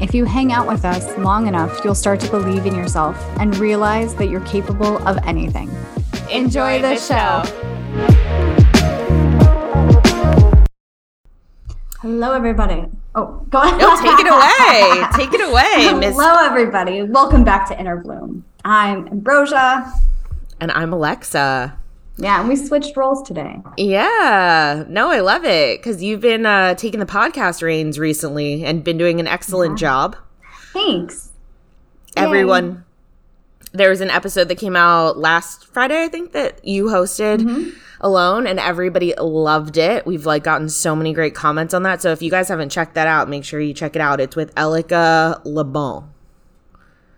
if you hang out with us long enough, you'll start to believe in yourself and realize that you're capable of anything. Enjoy, the, show. Hello, everybody. Oh, go ahead. No, take it away. take it away, Miss. Hello, everybody. Welcome back to Inner Bloom. I'm Ambrosia. And I'm Alexa. Yeah, and we switched roles today. Yeah. No, I love it because you've been uh, taking the podcast reins recently and been doing an excellent yeah. job. Thanks. Everyone. Yay. There was an episode that came out last Friday, I think, that you hosted mm-hmm. alone, and everybody loved it. We've like gotten so many great comments on that. So if you guys haven't checked that out, make sure you check it out. It's with Elika LeBon.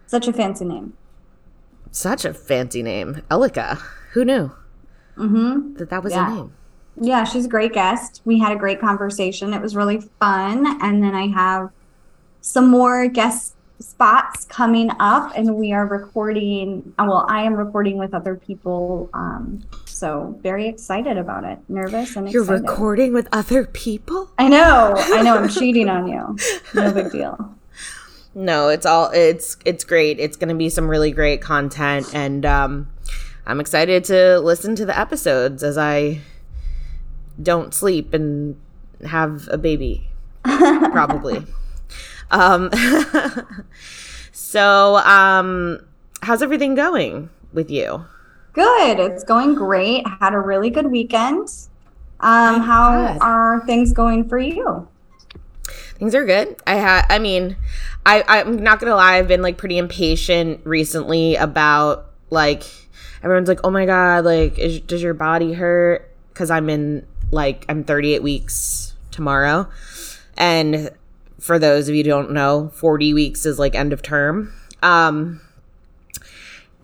Such a fancy name. Such a fancy name. Elika. Who knew? Mm-hmm. That that was yeah. her name. Yeah, she's a great guest. We had a great conversation. It was really fun. And then I have some more guest spots coming up, and we are recording. Well, I am recording with other people. Um, so very excited about it. Nervous and You're excited. recording with other people? I know. I know. I'm cheating on you. No big deal. No, it's all it's it's great. It's going to be some really great content and um I'm excited to listen to the episodes as I don't sleep and have a baby. Probably. um, so, um, how's everything going with you? Good. It's going great. Had a really good weekend. Um, how good. are things going for you? Things are good. I had, I mean, I, I'm not gonna lie. I've been like pretty impatient recently about like everyone's like, "Oh my god, like is, does your body hurt?" cuz I'm in like I'm 38 weeks tomorrow. And for those of you who don't know, 40 weeks is like end of term. Um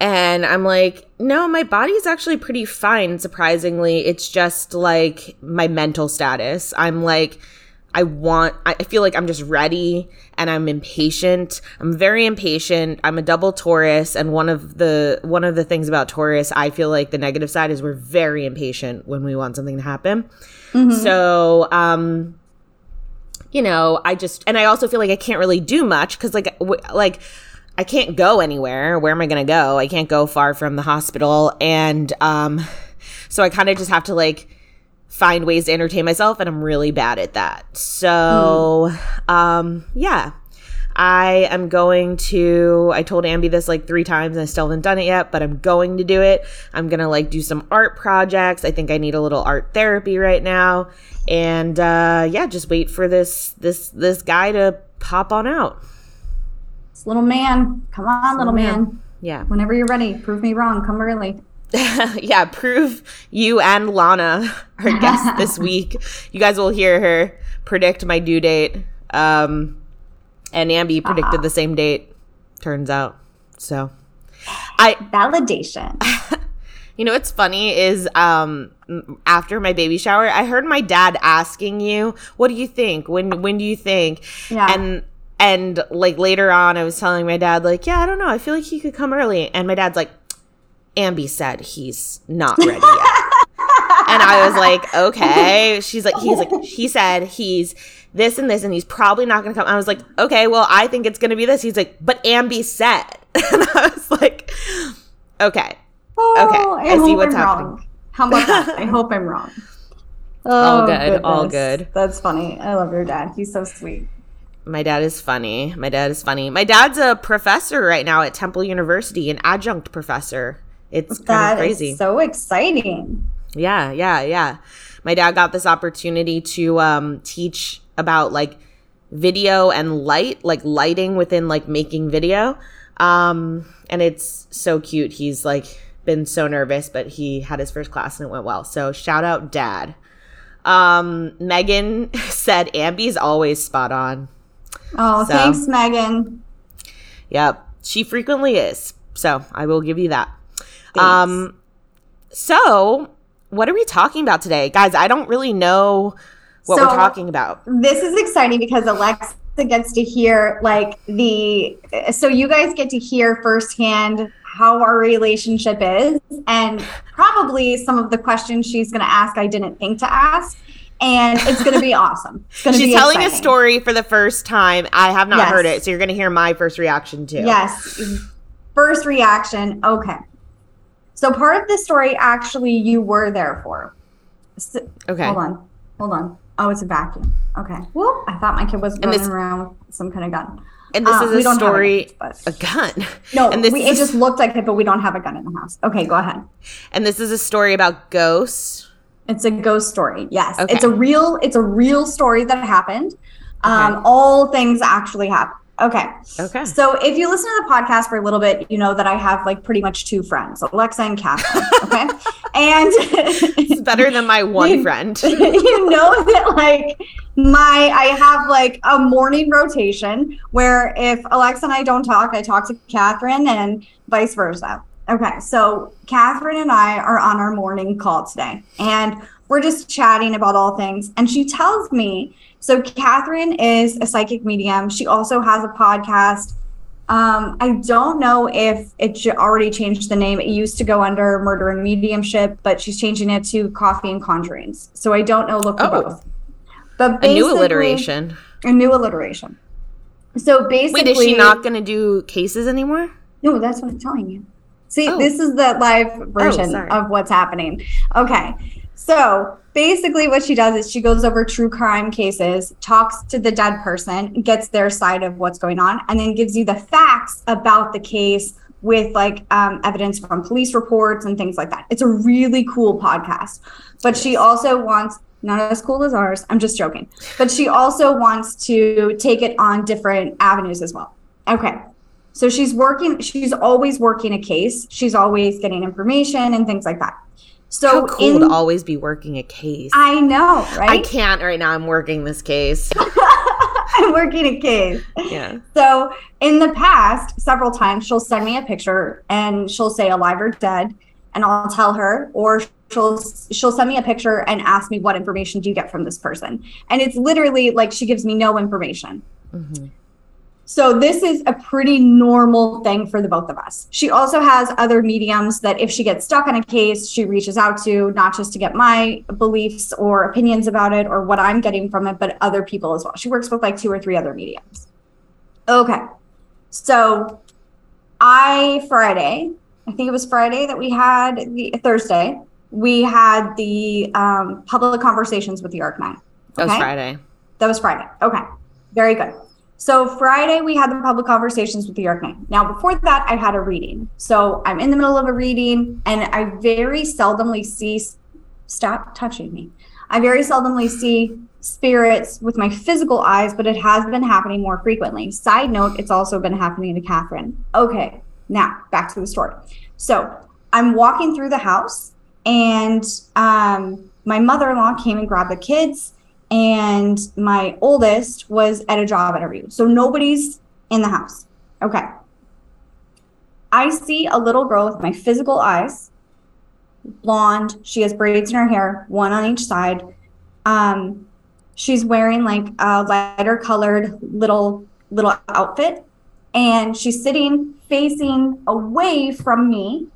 and I'm like, no, my body's actually pretty fine, surprisingly. It's just like my mental status. I'm like, I want, I feel like I'm just ready and I'm impatient. I'm very impatient. I'm a double Taurus. And one of the, one of the things about Taurus, I feel like the negative side is we're very impatient when we want something to happen. Mm-hmm. So, um, you know, I just, and I also feel like I can't really do much because like, w- like, I can't go anywhere. Where am I going to go? I can't go far from the hospital. And, um, so I kind of just have to like, find ways to entertain myself and I'm really bad at that. So, mm. um yeah. I am going to I told Ambi this like 3 times and I still haven't done it yet, but I'm going to do it. I'm going to like do some art projects. I think I need a little art therapy right now. And uh yeah, just wait for this this this guy to pop on out. This little man. Come on, little, little man. man. Yeah. Whenever you're ready, prove me wrong. Come early. yeah, prove you and Lana, our guest this week. You guys will hear her predict my due date. Um, and Ambi predicted uh-huh. the same date, turns out. So, I validation. you know what's funny is um after my baby shower, I heard my dad asking you, "What do you think? When when do you think?" Yeah. And and like later on, I was telling my dad, like, "Yeah, I don't know. I feel like he could come early." And my dad's like, Ambi said he's not ready yet. and I was like, okay. She's like, he's like, he said he's this and this, and he's probably not going to come. I was like, okay, well, I think it's going to be this. He's like, but Ambi said. and I was like, okay. Oh, okay. I, I see what's I'm happening. Wrong. How about that? I hope I'm wrong. Oh, all good. Goodness. All good. That's funny. I love your dad. He's so sweet. My dad is funny. My dad is funny. My dad's a professor right now at Temple University, an adjunct professor. It's kind of crazy. so exciting. Yeah, yeah, yeah. My dad got this opportunity to um, teach about like video and light, like lighting within like making video. Um, and it's so cute. He's like been so nervous, but he had his first class and it went well. So shout out dad. Um, Megan said Ambi's always spot on. Oh, So- thanks, Megan. Yep. She frequently is. So I will give you that. Thanks. Um, so what are we talking about today? Guys, I don't really know what So- we're talking about. this is exciting because Alexa gets to hear like the so you guys get to hear firsthand how our relationship is and probably some of the questions she's going to ask I didn't think to ask and it's going to be awesome. It's going to She's be telling a story for the first time. I have not Yes. heard it, so you're going to hear my first reaction too. Yes. First reaction. Okay. So part of the story actually you were there for. S Okay. Hold on. Hold on. Oh, it's a vacuum. Okay. Whoop. I thought my kid was running this- around with some kind of gun. And this Uh, is a story, guns, a gun. No, and this we, is it just looked like it, but we don't have a gun in the house. Okay, go ahead. and this is a story about ghosts. It's a ghost story. Yes, Okay. it's a real. It's a real story that happened. Um, Okay. All things actually happened. Okay. Okay. So if you listen to the podcast for a little bit, you know that I have like pretty much two friends, Alexa and Catherine. Okay, and It's better than my one You- friend. you know that like my I have like a morning rotation where if Alexa and I don't talk, I talk to Catherine and vice versa. Okay, so Catherine and I are on our morning call today, and we're just chatting about all things. And she tells me so Catherine is a psychic medium. She also has a podcast. Um, I don't know if it already changed the name. It used to go under Murder and Mediumship, but she's changing it to Coffee and Conjurings. So I don't know. Look for Oh. both. But a new alliteration. A new alliteration. So basically, Wait, is she not going to do cases anymore? no, that's what I'm telling you. See, Oh. this is the live version sorry. of what's happening. Okay. So basically, what she does is she goes over true crime cases, talks to the dead person, gets their side of what's going on, and then gives you the facts about the case with like um, evidence from police reports and things like that. It's a really cool podcast. But she also wants, not as cool as ours, I'm just joking, but she also wants to take it on different avenues as well. Okay. So she's working, she's always working a case. She's always getting information and things like that. So How cool in, to always be working a case. I know, right? I can't right now. I'm working this case. I'm working a case. Yeah. So in the past, several times she'll send me a picture and she'll say alive or dead, and I'll tell her, or she'll she'll send me a picture and ask me what information do you get from this person, and it's literally like she gives me no information. Mhm. So this is a pretty normal thing for the both of us. She also has other mediums that if she gets stuck on a case, she reaches out to not just to get my beliefs or opinions about it or what I'm getting from it, but other people as well. She works with like two or three other mediums. Okay. So I Friday, I think it was Friday that we had the Thursday, we had the um, public conversations with the Arcanine. That was Friday. That was Friday. Okay. Very good. So Friday we had the public conversations with the Arcanine. Now before that I had a reading. So I'm in the middle of a reading and I very seldomly see stop touching me. I very seldomly see spirits with my physical eyes, but it has been happening more frequently. Side note, it's also been happening to Catherine. Okay, now back to the story. So I'm walking through the house and um, my mother-in-law came and grabbed the kids and my oldest was at a job interview. So nobody's in the house. Okay. I see a little girl with my physical eyes, blonde. She has braids in her hair, one on each side. Um, she's wearing like a lighter colored little little outfit, and she's sitting facing away from me.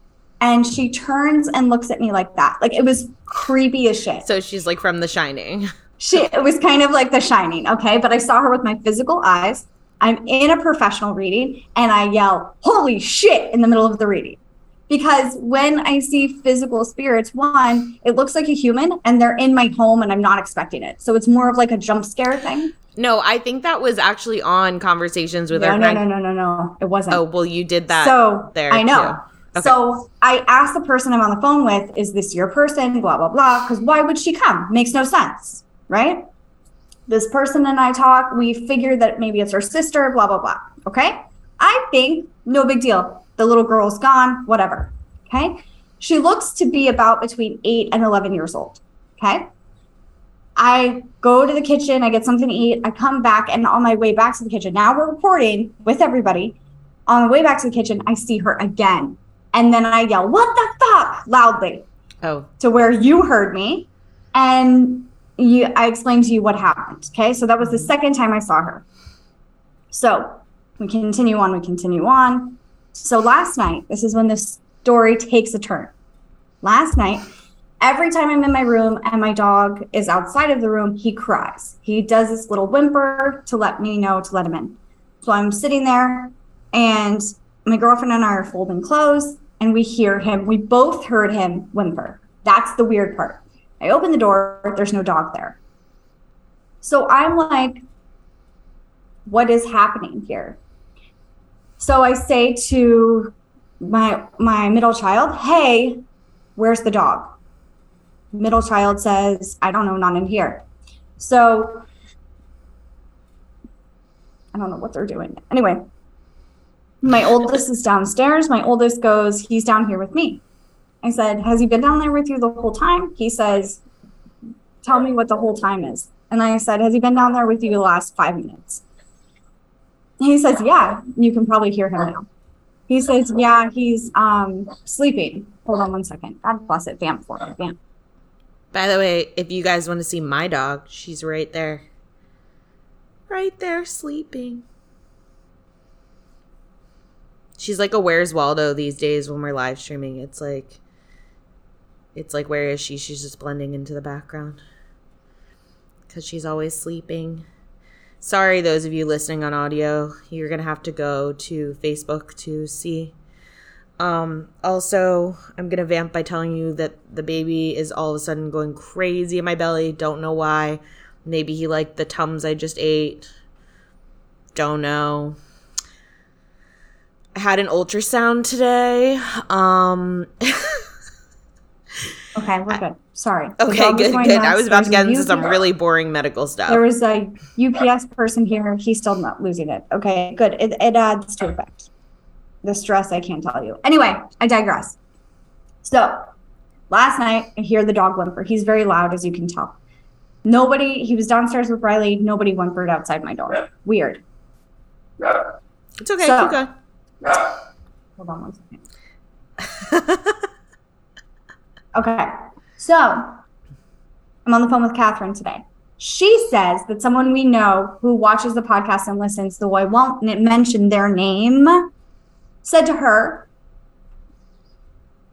And she turns and looks at me like that. Like it was creepy as shit. So she's like from The Shining. She it was kind of like the shining, okay? But I saw her with my physical eyes. I'm in a professional reading and I yell, "Holy shit!" in the middle of the reading. Because when I see physical spirits, one, it looks like a human and they're in my home and I'm not expecting it. So it's more of like a jump scare thing. No, I think that was actually on Conversations with No, Our no, no, no, no, no. It wasn't. Oh, well, you did that. so there, I know. Okay. So I asked the person I'm on the phone with, is this your person? Blah, blah, blah. Because why would she come? Makes no sense. Right. This person and I talk. We figure that maybe it's her sister, blah, blah, blah. Okay. I think no big deal. The little girl's gone, whatever. Okay. She looks to be about between eight and 11 years old. Okay. I go to the kitchen, I get something to eat, I come back, and on my way back to the kitchen, now we're recording with everybody. On the way back to the kitchen, I see her again. And then I yell, What the fuck? loudly. Oh. To where you heard me. And you I explained to you what happened. Okay. So that was the second time I saw her. So we continue on, we continue on. So last night, this is when the story takes a turn. Last night, every time I'm in my room and my dog is outside of the room, he cries. He does this little whimper to let me know to let him in. So I'm sitting there and my girlfriend and I are folding clothes and we hear him. We both heard him whimper. That's the weird part. I open the door, there's no dog there. So I'm like, what is happening here? So I say to my my middle child, "Hey, where's the dog?" Middle child says, "I don't know, not in here." So I don't know what they're doing. Anyway, my oldest is downstairs. My oldest goes, "He's down here with me." I said, "Has he been down there with you the whole time?" He says, "Tell me what the whole time is." And I said, "Has he been down there with you the last 5 minutes?" He says, Yeah, you can probably hear him now. He says, Yeah, he's um sleeping. Hold on one second. God bless it. Vamp for it. By the way, if you guys want to see my dog, she's right there. Right there sleeping. She's like a Where's Waldo these days when we're live streaming. It's like it's like where is she? She's just blending into the background. Cuz she's always sleeping. Sorry, those of you listening on audio, you're gonna have to go to Facebook to see. Um, also, I'm gonna vamp by telling you that the baby is all of a sudden going crazy in my belly. Don't know why. Maybe he liked the tums I just ate. Don't know. I had an ultrasound today. Um Okay, we're good. Sorry. Okay, good, good. I was about to get into some really boring medical stuff. There was a UPS person here. He's still not losing it. Okay, good. It, it adds to effect. The stress, I can't tell you. Anyway, I digress. So, last night, I hear the dog whimper. He's very loud, as you can tell. Nobody, he was downstairs with Riley. Nobody whimpered outside my door. Weird. It's okay. So, keep going. Hold on one second. Okay. So I'm on the phone with Catherine today. She says that someone we know who watches the podcast and listens, though I won't mention their name, said to her,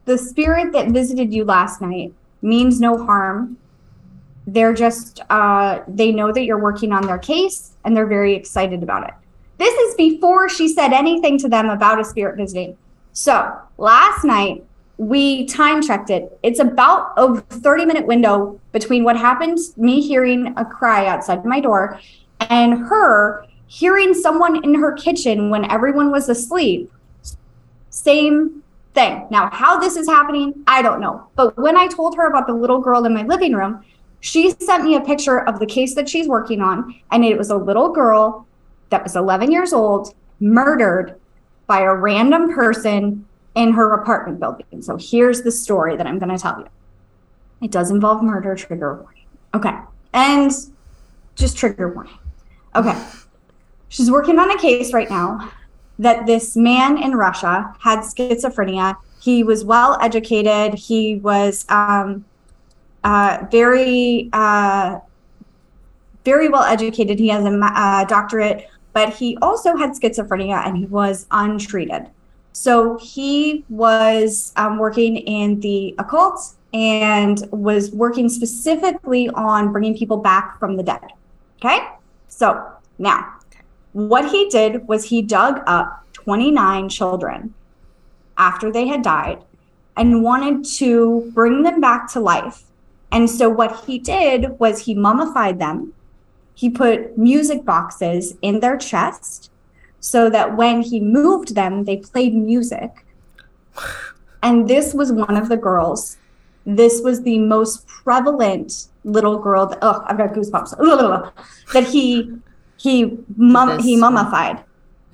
The spirit that visited you last night means no harm. They're just, uh, they know that you're working on their case and they're very excited about it. This is before she said anything to them about a spirit visiting. So last night, we time checked it. It's about a 30 minute window between what happened, me hearing a cry outside my door, and her hearing someone in her kitchen when everyone was asleep. Same thing. Now, how this is happening, I don't know. But when I told her about the little girl in my living room, she sent me a picture of the case that she's working on. And it was a little girl that was 11 years old, murdered by a random person in her apartment building. So here's the story that I'm going to tell you. It does involve murder, trigger warning. Okay. And just trigger warning. Okay. She's working on a case right now that this man in Russia had schizophrenia. He was well educated. He was um, uh, very, uh, very well educated. He has a uh, doctorate, but he also had schizophrenia and he was untreated. So he was um, working in the occult and was working specifically on bringing people back from the dead. Okay. So now, what he did was he dug up 29 children after they had died and wanted to bring them back to life. And so what he did was he mummified them. He put music boxes in their chest so that when he moved them, they played music. And this was one of the girls. This was the most prevalent little girl that oh, I've got goosebumps. That he he mum he mummified.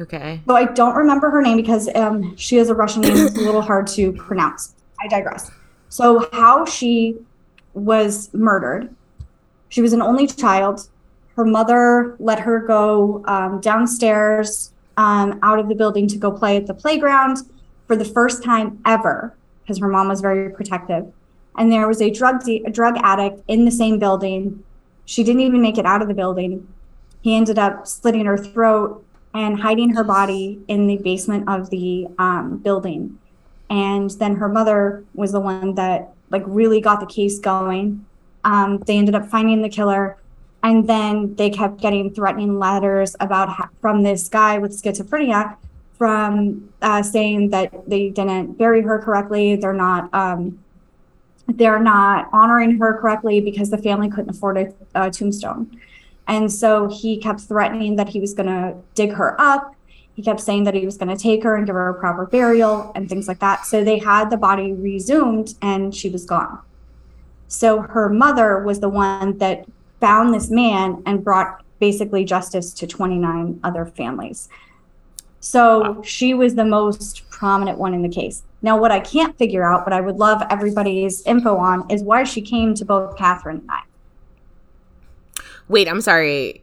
Okay. So I don't remember her name because um, she has a Russian name. It's a little hard to pronounce. I digress. So how she was murdered? She was an only child. Her mother let her go um, downstairs um, out of the building to go play at the playground for the first time ever because her mom was very protective. And there was a drug de- a drug addict in the same building. She didn't even make it out of the building. He ended up slitting her throat and hiding her body in the basement of the um, building. And then her mother was the one that like really got the case going. Um, they ended up finding the killer, and then they kept getting threatening letters about from this guy with schizophrenia, from uh, saying that they didn't bury her correctly. They're not. Um, they're not honoring her correctly because the family couldn't afford a, a tombstone. And so he kept threatening that he was going to dig her up. He kept saying that he was going to take her and give her a proper burial and things like that. So they had the body resumed and she was gone. So her mother was the one that found this man and brought basically justice to 29 other families. So wow. she was the most prominent one in the case. Now, what I can't figure out, but I would love everybody's info on, is why she came to both Catherine and I. Wait, I'm sorry.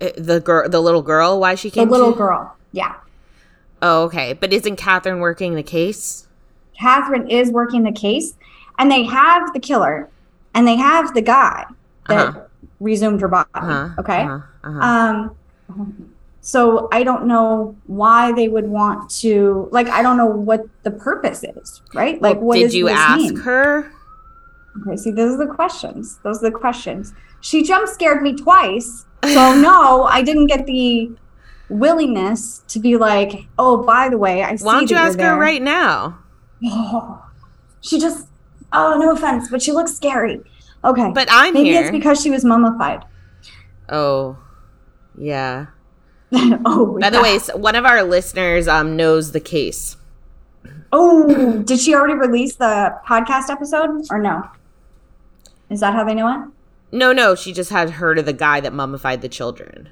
Uh, the girl, the little girl, why she came? The little to? girl, yeah. Oh, okay. But isn't Catherine working the case? Catherine is working the case, and they have the killer, and they have the guy that uh-huh. resumed her body. Uh-huh. Okay. Uh-huh. uh-huh. Um. So I don't know why they would want to. Like, I don't know what the purpose is. Right. Like, well, what did you ask mean? her? Okay. See, those are the questions. Those are the questions she jump scared me twice. So no, I didn't get the willingness to be like, oh, by the way, I see. Why don't you ask her right now? Oh, she just. Oh, no offense, but she looks scary. Okay, but I'm maybe here. it's because she was mummified. Oh, yeah. oh. By the way, one of our listeners um knows the case. Oh, did she already release the podcast episode or no? Is that how they know it? No, no, she just had heard of the guy that mummified the children.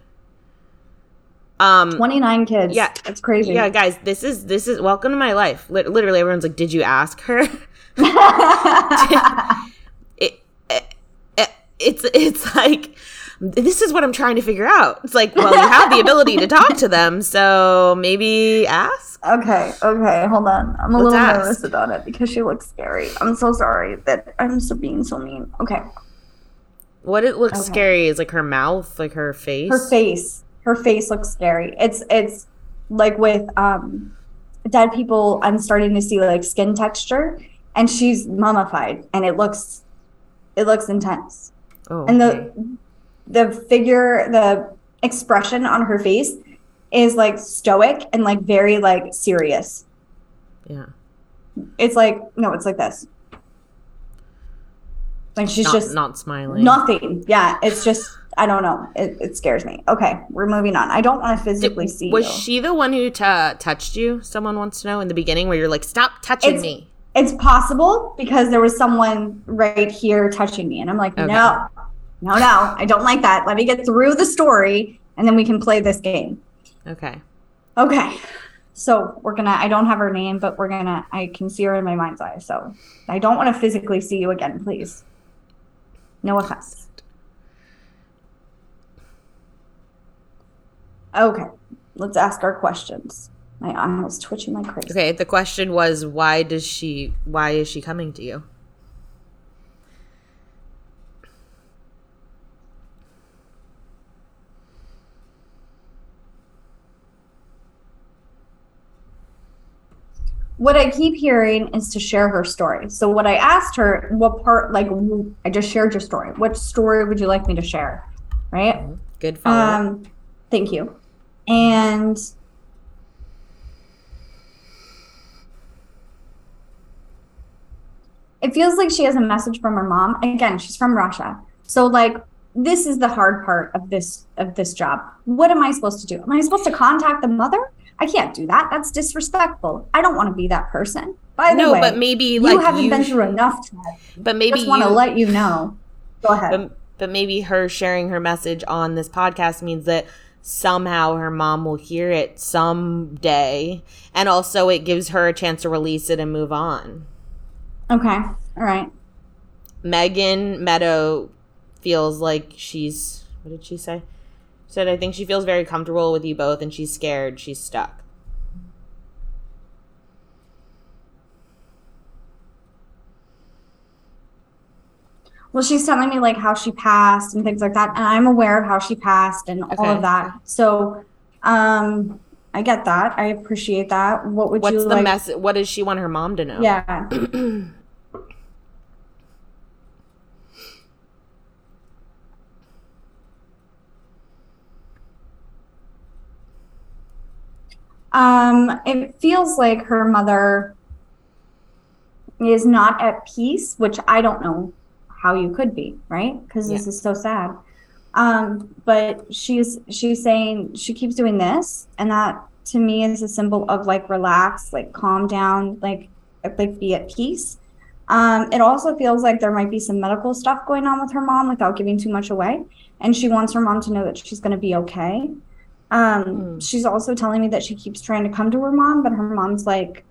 Um, 29 kids. Yeah. It's crazy. Yeah, guys, this is this is welcome to my life. Literally everyone's like, "Did you ask her?" it, it, it, it's it's like this is what I'm trying to figure out. It's like, well, you have the ability to talk to them, so maybe ask. Okay, okay, hold on. I'm a Let's little ask. nervous about it because she looks scary. I'm so sorry that I'm so being so mean. Okay. What it looks okay. scary is like her mouth, like her face. Her face. Her face looks scary. It's it's like with um dead people I'm starting to see like skin texture and she's mummified and it looks it looks intense. Oh. And the the figure the expression on her face is like stoic and like very like serious. Yeah. It's like no, it's like this. Like she's not, just not smiling. Nothing. Yeah, it's just I don't know. It, it scares me. Okay, we're moving on. I don't want to physically Did, see. Was you. she the one who t- touched you? Someone wants to know in the beginning where you're like, "Stop touching it's, me." It's possible because there was someone right here touching me, and I'm like, okay. no, no, no, I don't like that. Let me get through the story, and then we can play this game. Okay. Okay. So we're gonna. I don't have her name, but we're gonna. I can see her in my mind's eye. So I don't want to physically see you again, please. No offense. Okay, let's ask our questions. My eye was twitching like crazy. Okay, the question was why does she why is she coming to you? what I keep hearing is to share her story. So what I asked her, what part, like I just shared your story. What story would you like me to share? Right. Mm-hmm. Good follow. Um, thank you. And it feels like she has a message from her mom. Again, she's from Russia. So like this is the hard part of this of this job. What am I supposed to do? Am I supposed to contact the mother? I can't do that. That's disrespectful. I don't want to be that person. By the no, way, but maybe you like haven't you been through enough. Ted. But maybe I Just want to let you know. Go ahead. but, but maybe her sharing her message on this podcast means that somehow her mom will hear it someday and also it gives her a chance to release it and move on okay. All right. megan meadow feels like she's what did she say She said i think she feels very comfortable with you both and she's scared she's stuck Well, she's telling me like how she passed and things like that, and I'm aware of how she passed and all Okay. of that. So, um, I get that. I appreciate that. What would what's you the like? mess what does she want her mom to know Yeah. Um, it feels like her mother is not at peace, which I don't know how you could be, right? Because this is so sad. Um, but she's she's saying she keeps doing this, and that to me is a symbol of like relax, like calm down, like like be at peace. Um, it also feels like there might be some medical stuff going on with her mom without giving too much away, and she wants her mom to know that she's going to be okay. Um, Hmm. she's also telling me that she keeps trying to come to her mom, but her mom's like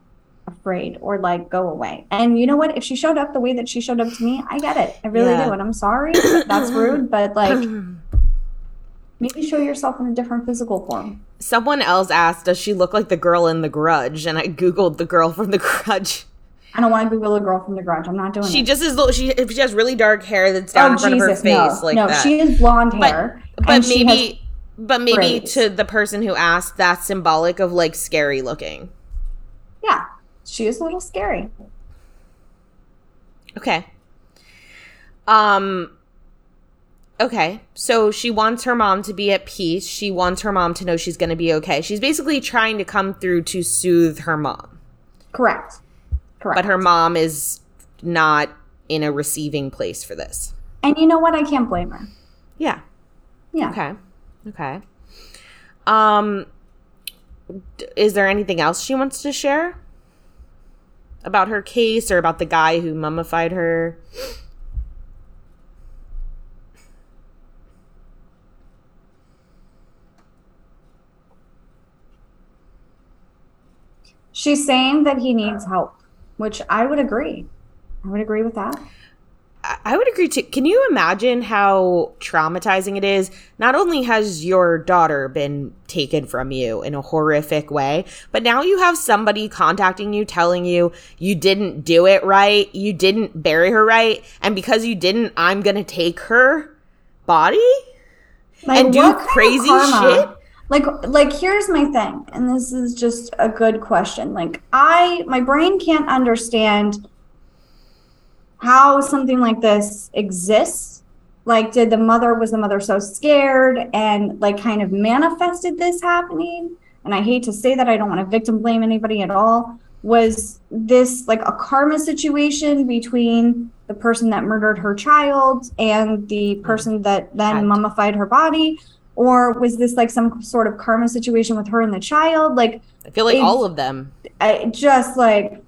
afraid or like go away. And you know what? If she showed up the way that she showed up to me, I get it. I really Yeah. do. And I'm sorry that's rude, but like maybe show yourself in a different physical form. someone else asked does she look like the girl in the grudge and i googled the girl from the grudge I don't want to Google a girl from the Grudge. I'm not doing She it. just is. She if she has really dark hair that's down oh in front Jesus, of her face, no, like no, that. she has blonde hair. but she maybe, but maybe to the person who asked, that's symbolic of like scary looking. yeah, she is a little scary. Okay. Um. Okay, so she wants her mom to be at peace. She wants her mom to know she's going to be okay. She's basically trying to come through to soothe her mom, Correct. Correct. but her mom is not in a receiving place for this. and you know what? I can't blame her. Yeah. Yeah. Okay. Okay. Um is there anything else she wants to share about her case or about the guy who mummified her? She's saying that he needs help, which I would agree. I would agree with that. I would agree too. Can you imagine how traumatizing it is? Not only has your daughter been taken from you in a horrific way, but now you have somebody contacting you telling you you didn't do it right, you didn't bury her right, and because you didn't, I'm going to take her body Like, and do what kind of crazy shit? Like, like here's my thing, and this is just a good question. Like, I, my brain can't understand how something like this exists. Like, did the mother was the mother so scared and like kind of manifested this happening? And I hate to say that, I don't want to victim blame anybody at all. Was this like a karma situation between the person that murdered her child and the person that then mummified her body? Or was this like some sort of karma situation with her and the child? Like, I feel like It's- all of them. I just like,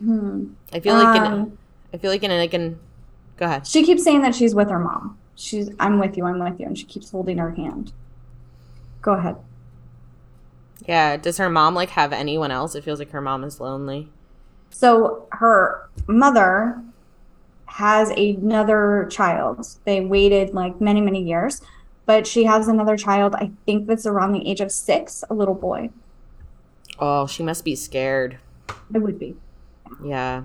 hmm. I feel like in, Um, I feel like in like in go ahead. She keeps saying that she's with her mom. She's, I'm with you, I'm with you. And she keeps holding her hand. Go ahead. Yeah, does her mom like have anyone else? It feels like her mom is lonely. So her mother has another child. They waited like many, many years, but she has another child. I think that's around the age of six, a little boy. Oh, she must be scared. It would be. Yeah.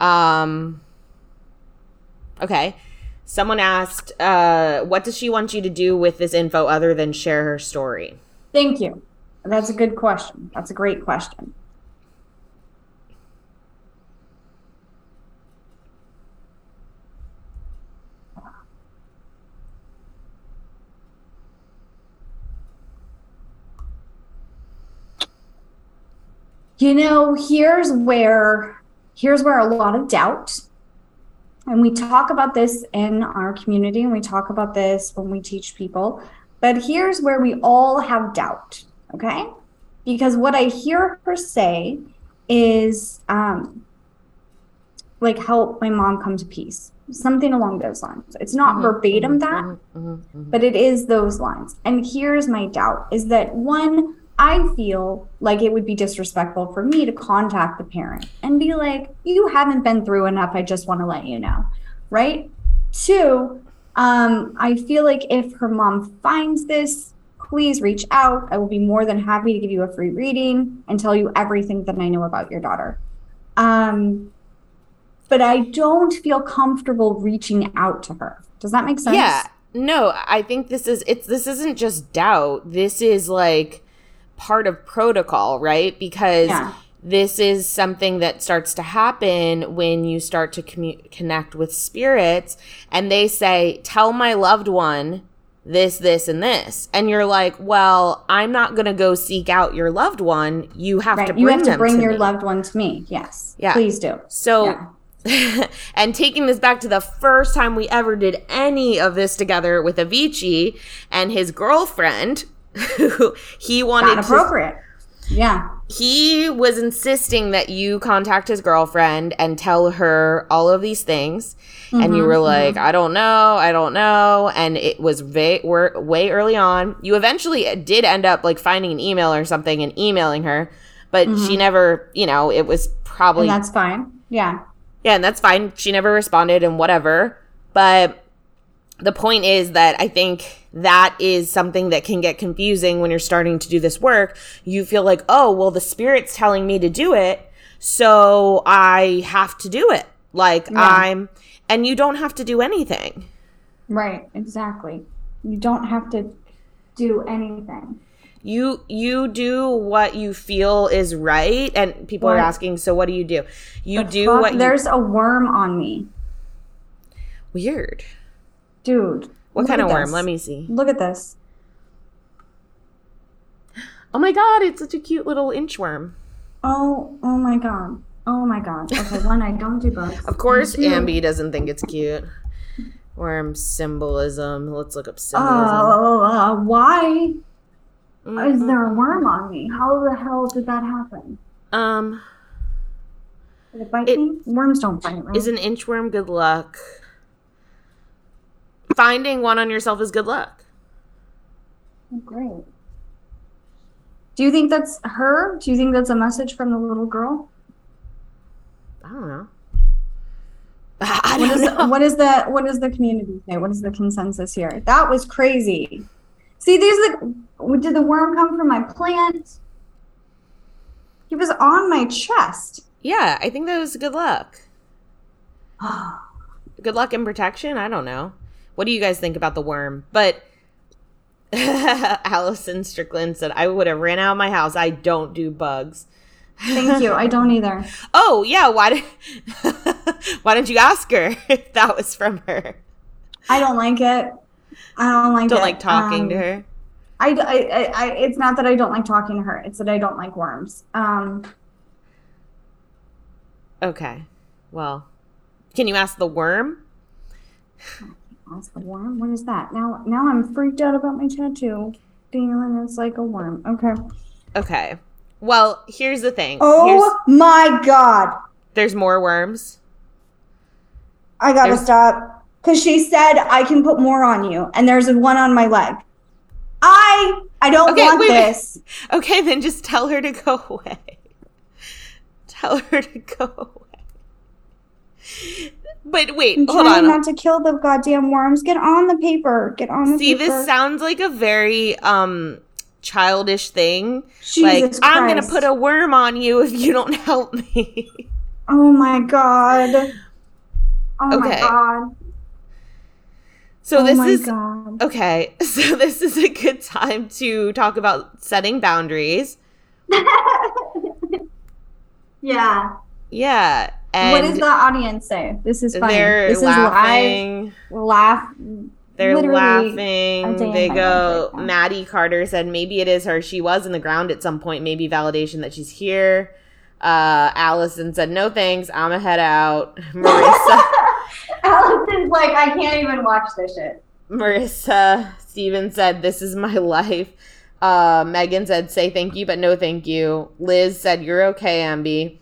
Um Okay. Someone asked, uh, what does she want you to do with this info other than share her story? Thank you. That's a good question. That's a great question. You know, here's where here's where a lot of doubt and we talk about this in our community and we talk about this when we teach people But here's where we all have doubt, okay? Because what I hear her say is um, like, help my mom come to peace, something along those lines. It's not Mhm, verbatim mhm, that, mhm, mhm, mhm. but it is those lines. And here's my doubt is that one, I feel like it would be disrespectful for me to contact the parent and be like, you haven't been through enough. I just want to let you know. Right. Two, um, I feel like if her mom finds this, please reach out. I will be more than happy to give you a free reading and tell you everything that I know about your daughter. Um, but I don't feel comfortable reaching out to her. Does that make sense? Yeah. No, I think this is it's this isn't just doubt. This is like part of protocol, right? Because Yeah. this is something that starts to happen when you start to commu- connect with spirits and they say, "Tell my loved one this, this, and this," and you're like, "Well, I'm not going to go seek out your loved one. You have Right. to bring You have to them bring to your me." loved one to me. Yes. Yeah. Please do. So, and taking this back to the first time we ever did any of this together with Avicii and his girlfriend, who he wanted Not to, appropriate. Yeah. he was insisting that you contact his girlfriend and tell her all of these things. and you Mhm, were like, I don't know, I don't know. And it was way, were, way early on. You eventually did end up like finding an email or something and emailing her, but she never, you know, it was probably And that's fine. Yeah. yeah, and that's fine. She never responded and whatever. But the point is that I think that is something that can get confusing when you're starting to do this work. You feel like, oh, well, the spirit's telling me to do it, so I have to do it. Like Yeah. I'm, and you don't have to do anything. Right. Exactly. You don't have to do anything. You you do what you feel is right, and people are asking, so what do you do? You The do fuck? what you There's a worm on me. weird. Dude. What kind of worm? this. Let me see. Look at this. Oh my god, it's such a cute little inchworm. Oh, oh my god. Oh my god. Okay, one, I don't do bugs. Of course, Ambi doesn't think it's cute. Worm symbolism. Let's look up symbolism. Oh, uh, why Mm, is there a worm on me? How the hell did that happen? Um, Did it bite It- me? Worms don't bite, right? is an inchworm good luck? Finding one on yourself is good luck. Oh, great. Do you think that's her? Do you think that's a message from the little girl? I don't know. I What don't is know. what is the what is the community say? What is the consensus here? That was crazy. See, these the did the worm come from my plant? He was on my chest. Yeah, I think that was good luck. Good luck and protection. I don't know. What do you guys think about the worm? But Allison Strickland said, "I would have ran out of my house. I don't do bugs." Thank you. I don't either. Oh yeah, why did why didn't you ask her if that was from her? I don't like it. I don't like Don't it. like talking to Um, her. I, I, I, I, it's not that I don't like talking to her. It's that I don't like worms. Um, Okay, well, can you ask the worm? That's the worm. What is that? Now, now I'm freaked out about my tattoo. Feeling it's like a worm. Okay. Okay. Well, here's the thing. Oh Here's, my god! there's more worms. I gotta There's- stop because she said I can put more on you, and there's one on my leg. I I don't Okay, want wait, wait. this. Okay, then just tell her to go away. Tell her to go away. But wait, I'm hold trying on. not to kill the goddamn worms. Get on the paper. Get on the paper. See, paper. this sounds like a very um childish thing. Jesus like I'm gonna put a worm on you if you don't help me. Oh my god. Oh my Okay. god. So oh this my is god. okay. So this is a good time to talk about setting boundaries. yeah. Yeah, and what does the audience say? This is funny. they're This laughing. is live. Laugh. They're laughing. They go. Maddie Carter said maybe it is her. She was in the ground at some point. Maybe validation that she's here. Uh, Allison said no thanks. I'ma head out. Marissa. Allison's like, I can't even watch this shit. Marissa Stevens said, This is my life. Uh, Megan said, Say thank you, but no thank you. Liz said, You're okay, Ambi.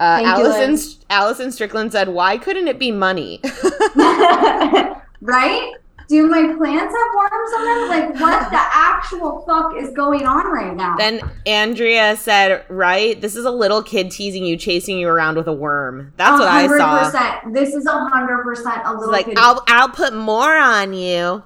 Uh, Thank Allison, Liz. Allison Strickland said, Why couldn't it be money? right? Do my plants have worms on them? Like, what the actual fuck is going on right now? then Andrea said, Right? This is a little kid teasing you, chasing you around with a worm. That's what I saw. 100%. This is a hundred percent a It's little like, kid. I'll, I'll put more on you.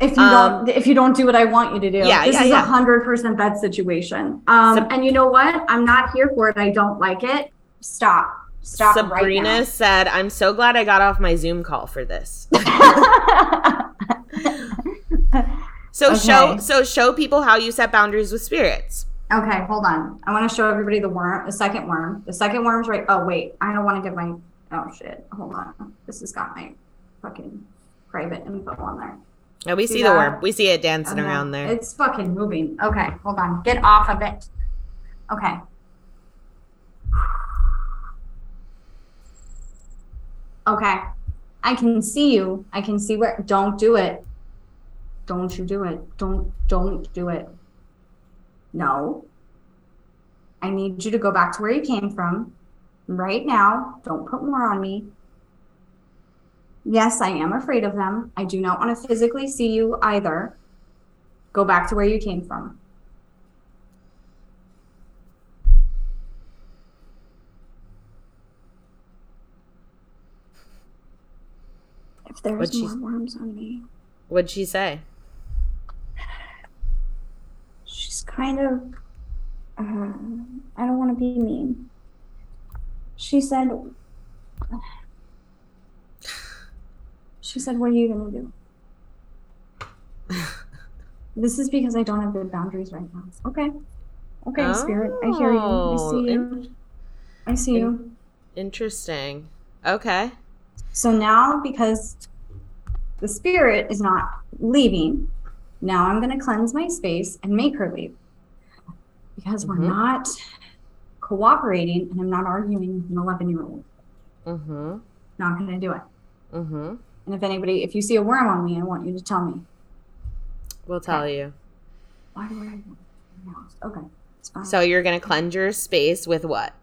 if you um, don't, if you don't do what I want you to do, Yeah, this yeah, is a hundred percent that situation. Um, Sab- and you know what? I'm not here for it. I don't like it. Stop. Stop Sabrina right said, I'm so glad I got off my Zoom call for this. So Okay. show so show people how you set boundaries with spirits. Okay, hold on. I want to show everybody the worm, the second worm. The second worm's right. Oh wait, I don't want to give my. Oh shit. Hold on. This has got my fucking private info on there. Yeah, we see See the worm. We see it dancing Okay. around there. It's fucking moving. Okay, hold on. Get off of it. Okay. Okay. I can see you. I can see where. Don't do it. Don't you do it. Don't don't do it. No. I need you to go back to where you came from right now. Don't put more on me. Yes, I am afraid of them. I do not want to physically see you either. Go back to where you came from. There's What'd she- more worms on me, What'd she say? she's kind of. Uh, I don't want to be mean. She said. She said, "What are you gonna do?" this is because I don't have good boundaries right now. Okay. Okay, spirit. I hear you. I Oh, see you. in- I see you. interesting. Okay. So now, because the spirit is not leaving, now I'm going to cleanse my space and make her leave. Because we're Mhm. not cooperating and I'm not arguing with an 11 year old. Mm-hmm. Not going to do it. Mm-hmm. And if anybody, if you see a worm on me, I want you to tell me. We'll tell you. Why do I? Okay. So you're gonna cleanse your space with what?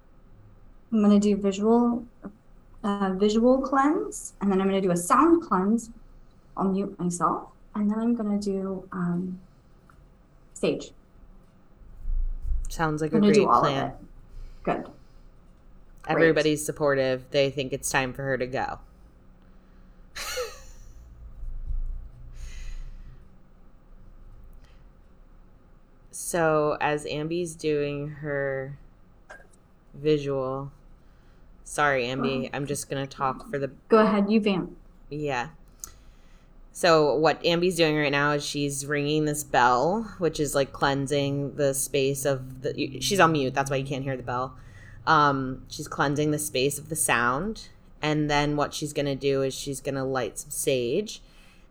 I'm going to do visual, uh, visual cleanse, and then I'm going to do a sound cleanse. I'll mute myself, and then I'm going to do um, stage. Sounds like I'm a great plan. Good. Everybody's supportive. They think it's time for her to go. so as Ambi's doing her visual sorry Ambi, I'm just gonna talk for the Go ahead, you vamp. yeah. So what Ambi's doing right now is she's ringing this bell, which is like cleansing the space of the. She's on mute. That's why you can't hear the bell. Um, she's cleansing the space of the sound, and then what she's gonna do is she's gonna light some sage,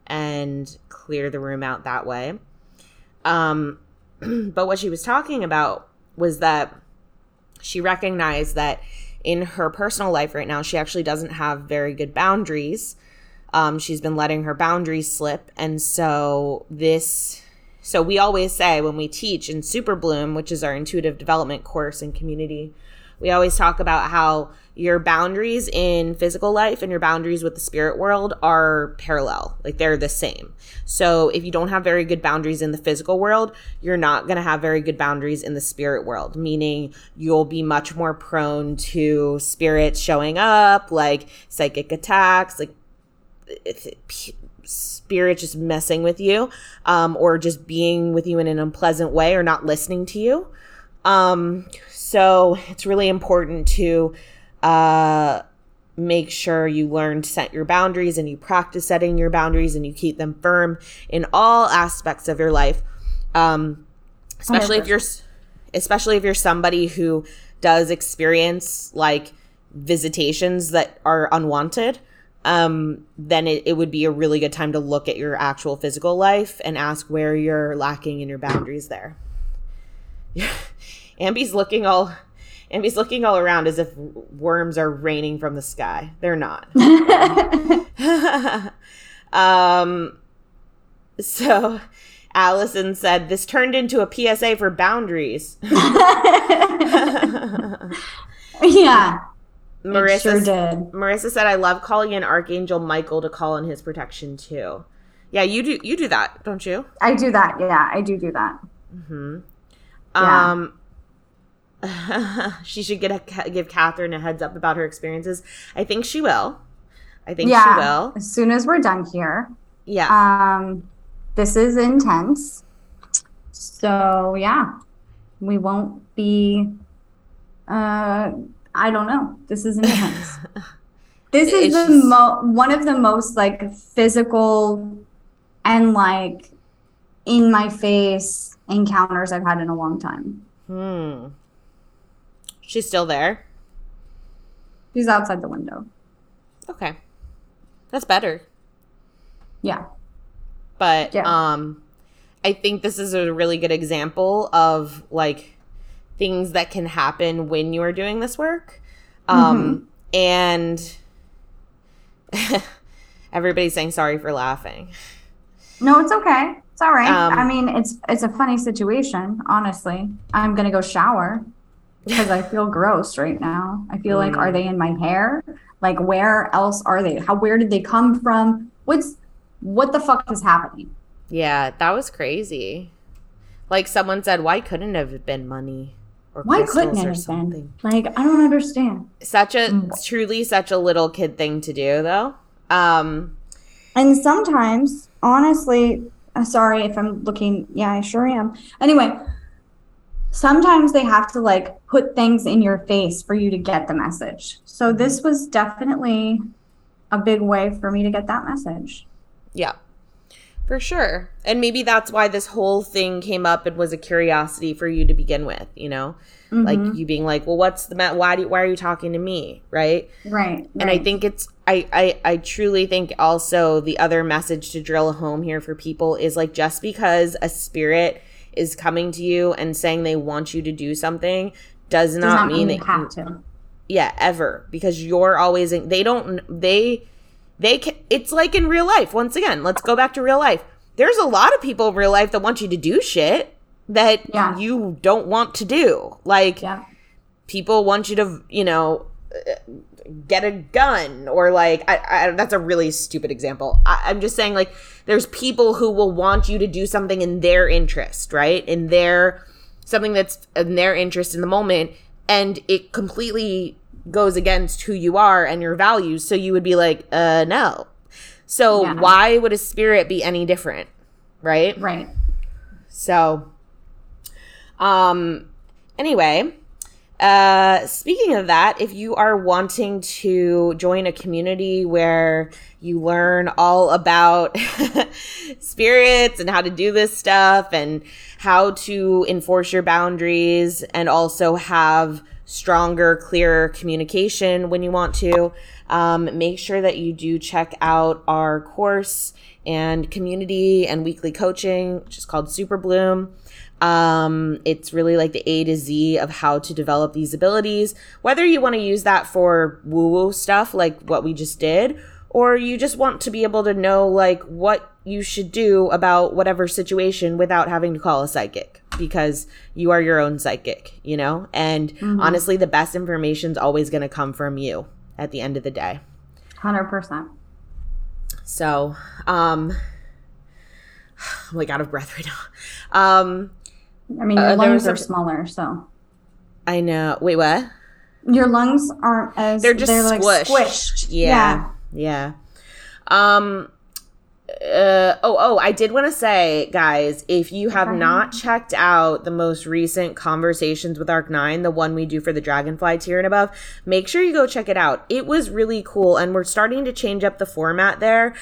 and clear the room out that way. Um, but what she was talking about was that she recognized that in her personal life right now, she actually doesn't have very good boundaries. Um, she's been letting her boundaries slip. And so, this, so we always say when we teach in Super Bloom, which is our intuitive development course and community, we always talk about how your boundaries in physical life and your boundaries with the spirit world are parallel. Like they're the same. So if you don't have very good boundaries in the physical world, you're not going to have very good boundaries in the spirit world, meaning you'll be much more prone to spirits showing up, like psychic attacks, like spirit just messing with you um, or just being with you in an unpleasant way or not listening to you. Um, so it's really important to uh, make sure you learn to set your boundaries and you practice setting your boundaries and you keep them firm in all aspects of your life. Um, especially if you're, especially if you're somebody who does experience like visitations that are unwanted. Um, then it, it would be a really good time to look at your actual physical life and ask where you're lacking in your boundaries there. Ambi's looking all Ambi's looking all around as if worms are raining from the sky. They're not. um So Allison said this turned into a PSA for boundaries. yeah. Marissa sure did. Marissa said I love calling in Archangel Michael to call in his protection too. Yeah, you do you do that, don't you? I do that. Yeah, I do do that. Yeah. Um she should get a, give Catherine a heads up about her experiences. I think she will. I think yeah. she will. As soon as we're done here. Yeah. Um, this is intense. So yeah, we won't be. Uh, I don't know. This is intense. this is It's the just- mo- one of the most like physical and like in my face encounters I've had in a long time. hmm. She's still there. She's outside the window. Okay. That's better. Yeah. But Yeah. um I think this is a really good example of like things that can happen when you are doing this work. Um and everybody's saying sorry for laughing. No, it's okay. It's all right. Um, I mean, it's it's a funny situation. Honestly, I'm gonna go shower because I feel gross right now. I feel like, Mm. are they in my hair? Like, where else are they? How? Where did they come from? What's what the fuck is happening? Yeah, that was crazy. Like someone said, why couldn't it have been money Why couldn't it have been? Like, I don't understand. Such a Mm. truly such a little kid thing to do though. Um And sometimes, honestly, uh, sorry if I'm looking. Yeah, I sure am. Anyway, sometimes they have to like put things in your face for you to get the message. So this was definitely a big way for me to get that message. Yeah, for sure. And maybe that's why this whole thing came up and was a curiosity for you to begin with, you know? Like Mhm. you being like, well, what's the ma- why do why are you talking to me, right? right, And I think it's I, I I truly think also the other message to drill home here for people is like just because a spirit is coming to you and saying they want you to do something does does not, not mean mean that you have to. yeah ever because you're always in, they don't they they can it's like in real life. Once again let's go back to real life. There's a lot of people in real life that want you to do shit that Yeah. you don't want to do. Like Yeah, people want you to you know get a gun or like I, I that's a really stupid example. I, i'm just saying like there's people who will want you to do something in their interest right? In their something that's in their interest in the moment and it completely goes against who you are and your values so you would be like uh no so Yeah. why would a spirit be any different right right. so, um, anyway, uh, speaking of that, if you are wanting to join a community where you learn all about spirits and how to do this stuff and how to enforce your boundaries and also have stronger, clearer communication when you want to, um, make sure that you do check out our course and community and weekly coaching, which is called Super Bloom. Um, it's really like the A to Z of how to develop these abilities, whether you want to use that for woo woo stuff like what we just did, or you just want to be able to know like what you should do about whatever situation without having to call a psychic because you are your own psychic, you know? And honestly, the best information is always going to come from you at the end of the day. Hundred percent. So, um, I'm like out of breath right now. Um, I mean, Uh, your was lungs are a- smaller, so I know. Wait, what? your lungs aren't as They're just like squished. squished. Yeah. Yeah. Um uh, oh, oh, I did want to say, guys, if you have not checked out the most recent Conversations with Arc 9, the one we do for the Dragonfly tier and above, make sure you go check it out. It was really cool, and we're starting to change up the format there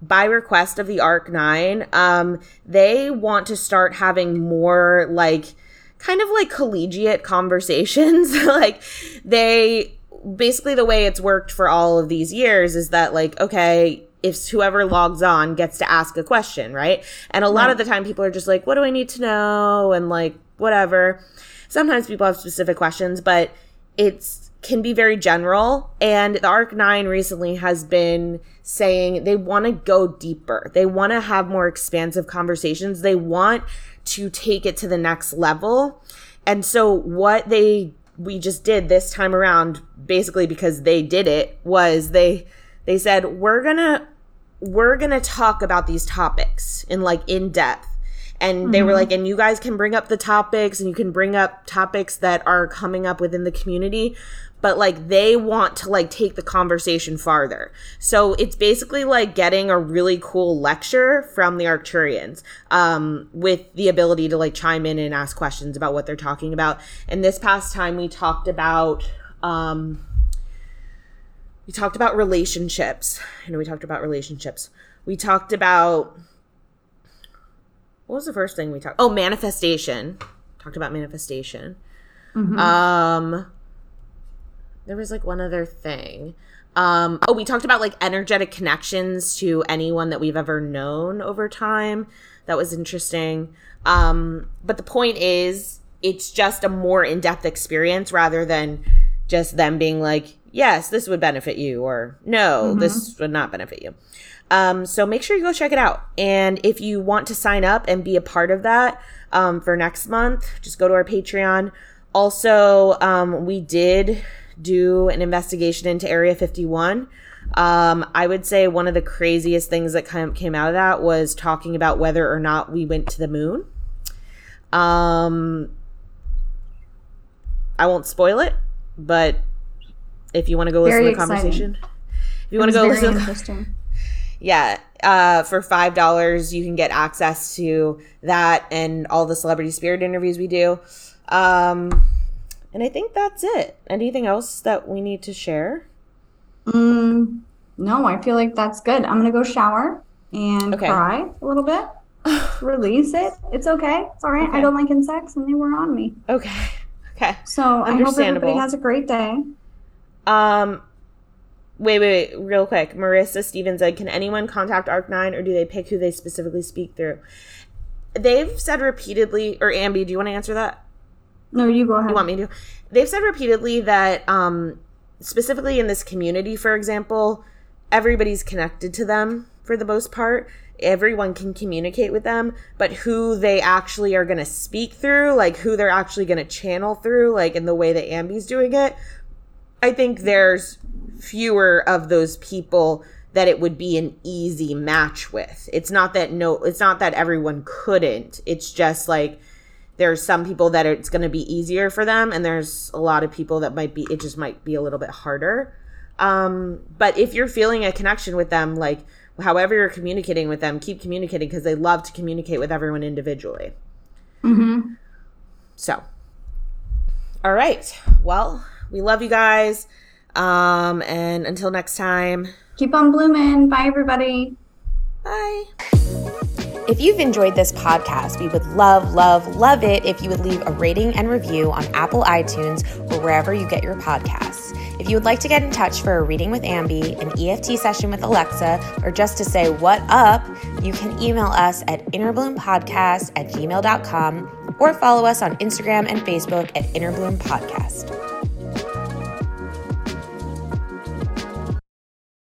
by request of the Arc 9. Um, they want to start having more like kind of like collegiate conversations. like they basically the way it's worked for all of these years is that like okay if whoever logs on gets to ask a question right and a lot Right. of the time people are just like what do i need to know and like whatever sometimes people have specific questions but it's can be very general. And the ARC 9 recently has been saying they want to go deeper. They want to have more expansive conversations. They want to take it to the next level. And so what they we just did this time around basically because they did it was they they said we're going to we're going to talk about these topics in like in depth and mm-hmm. they were mm-hmm. like and you guys can bring up the topics and you can bring up topics that are coming up within the community but like they want to like take the conversation farther. So it's basically like getting a really cool lecture from the Arcturians um, with the ability to like chime in and ask questions about what they're talking about. And this past time we talked about um, we talked about relationships. I know we talked about relationships. We talked about what was the first thing we talked? Oh, manifestation. Talked about manifestation. Mm-hmm. Um there was like one other thing. Um, oh, we talked about like energetic connections to anyone that we've ever known over time. That was interesting. Um, but the point is, it's just a more in depth experience rather than just them being like, yes, this would benefit you, or no, mm-hmm. this would not benefit you. Um, so make sure you go check it out. And if you want to sign up and be a part of that um, for next month, just go to our Patreon. Also, um, we did do an investigation into Area 51. Um, I would say one of the craziest things that kind of came out of that was talking about whether or not we went to the moon. Um, I won't spoil it, but if you want to go listen to the conversation, if you want to go listen, interesting. yeah, uh, for five dollars you can get access to that and all the celebrity spirit interviews we do. Um, and I think that's it. Anything else that we need to share? Mm, no, I feel like that's good. I'm gonna go shower and okay. cry a little bit. Release it. It's okay. It's all right. Okay. I don't like insects, and they were on me. Okay. Okay. So I hope everybody has a great day. Um, wait, wait, wait, real quick. Marissa Stevens said, "Can anyone contact Arc Nine, or do they pick who they specifically speak through?" They've said repeatedly, or Ambi, do you want to answer that? No, you go ahead. You want me to? They've said repeatedly that, um, specifically in this community, for example, everybody's connected to them for the most part. Everyone can communicate with them, but who they actually are going to speak through, like who they're actually going to channel through, like in the way that Ambi's doing it, I think there's fewer of those people that it would be an easy match with. It's not that no, it's not that everyone couldn't. It's just like there's some people that it's going to be easier for them and there's a lot of people that might be it just might be a little bit harder um, but if you're feeling a connection with them like however you're communicating with them keep communicating because they love to communicate with everyone individually mm-hmm. so all right well we love you guys. Um, and until next time. Keep on blooming. Bye everybody. Bye. If you've enjoyed this podcast, we would love, love, love it if you would leave a rating and review on Apple iTunes or wherever you get your podcasts. If you would like to get in touch for a reading with Ambi, an EFT session with Alexa, or just to say what up, you can email us at innerbloom.podcast at gmail.com or follow us on Instagram and Facebook at Innerbloom Podcast.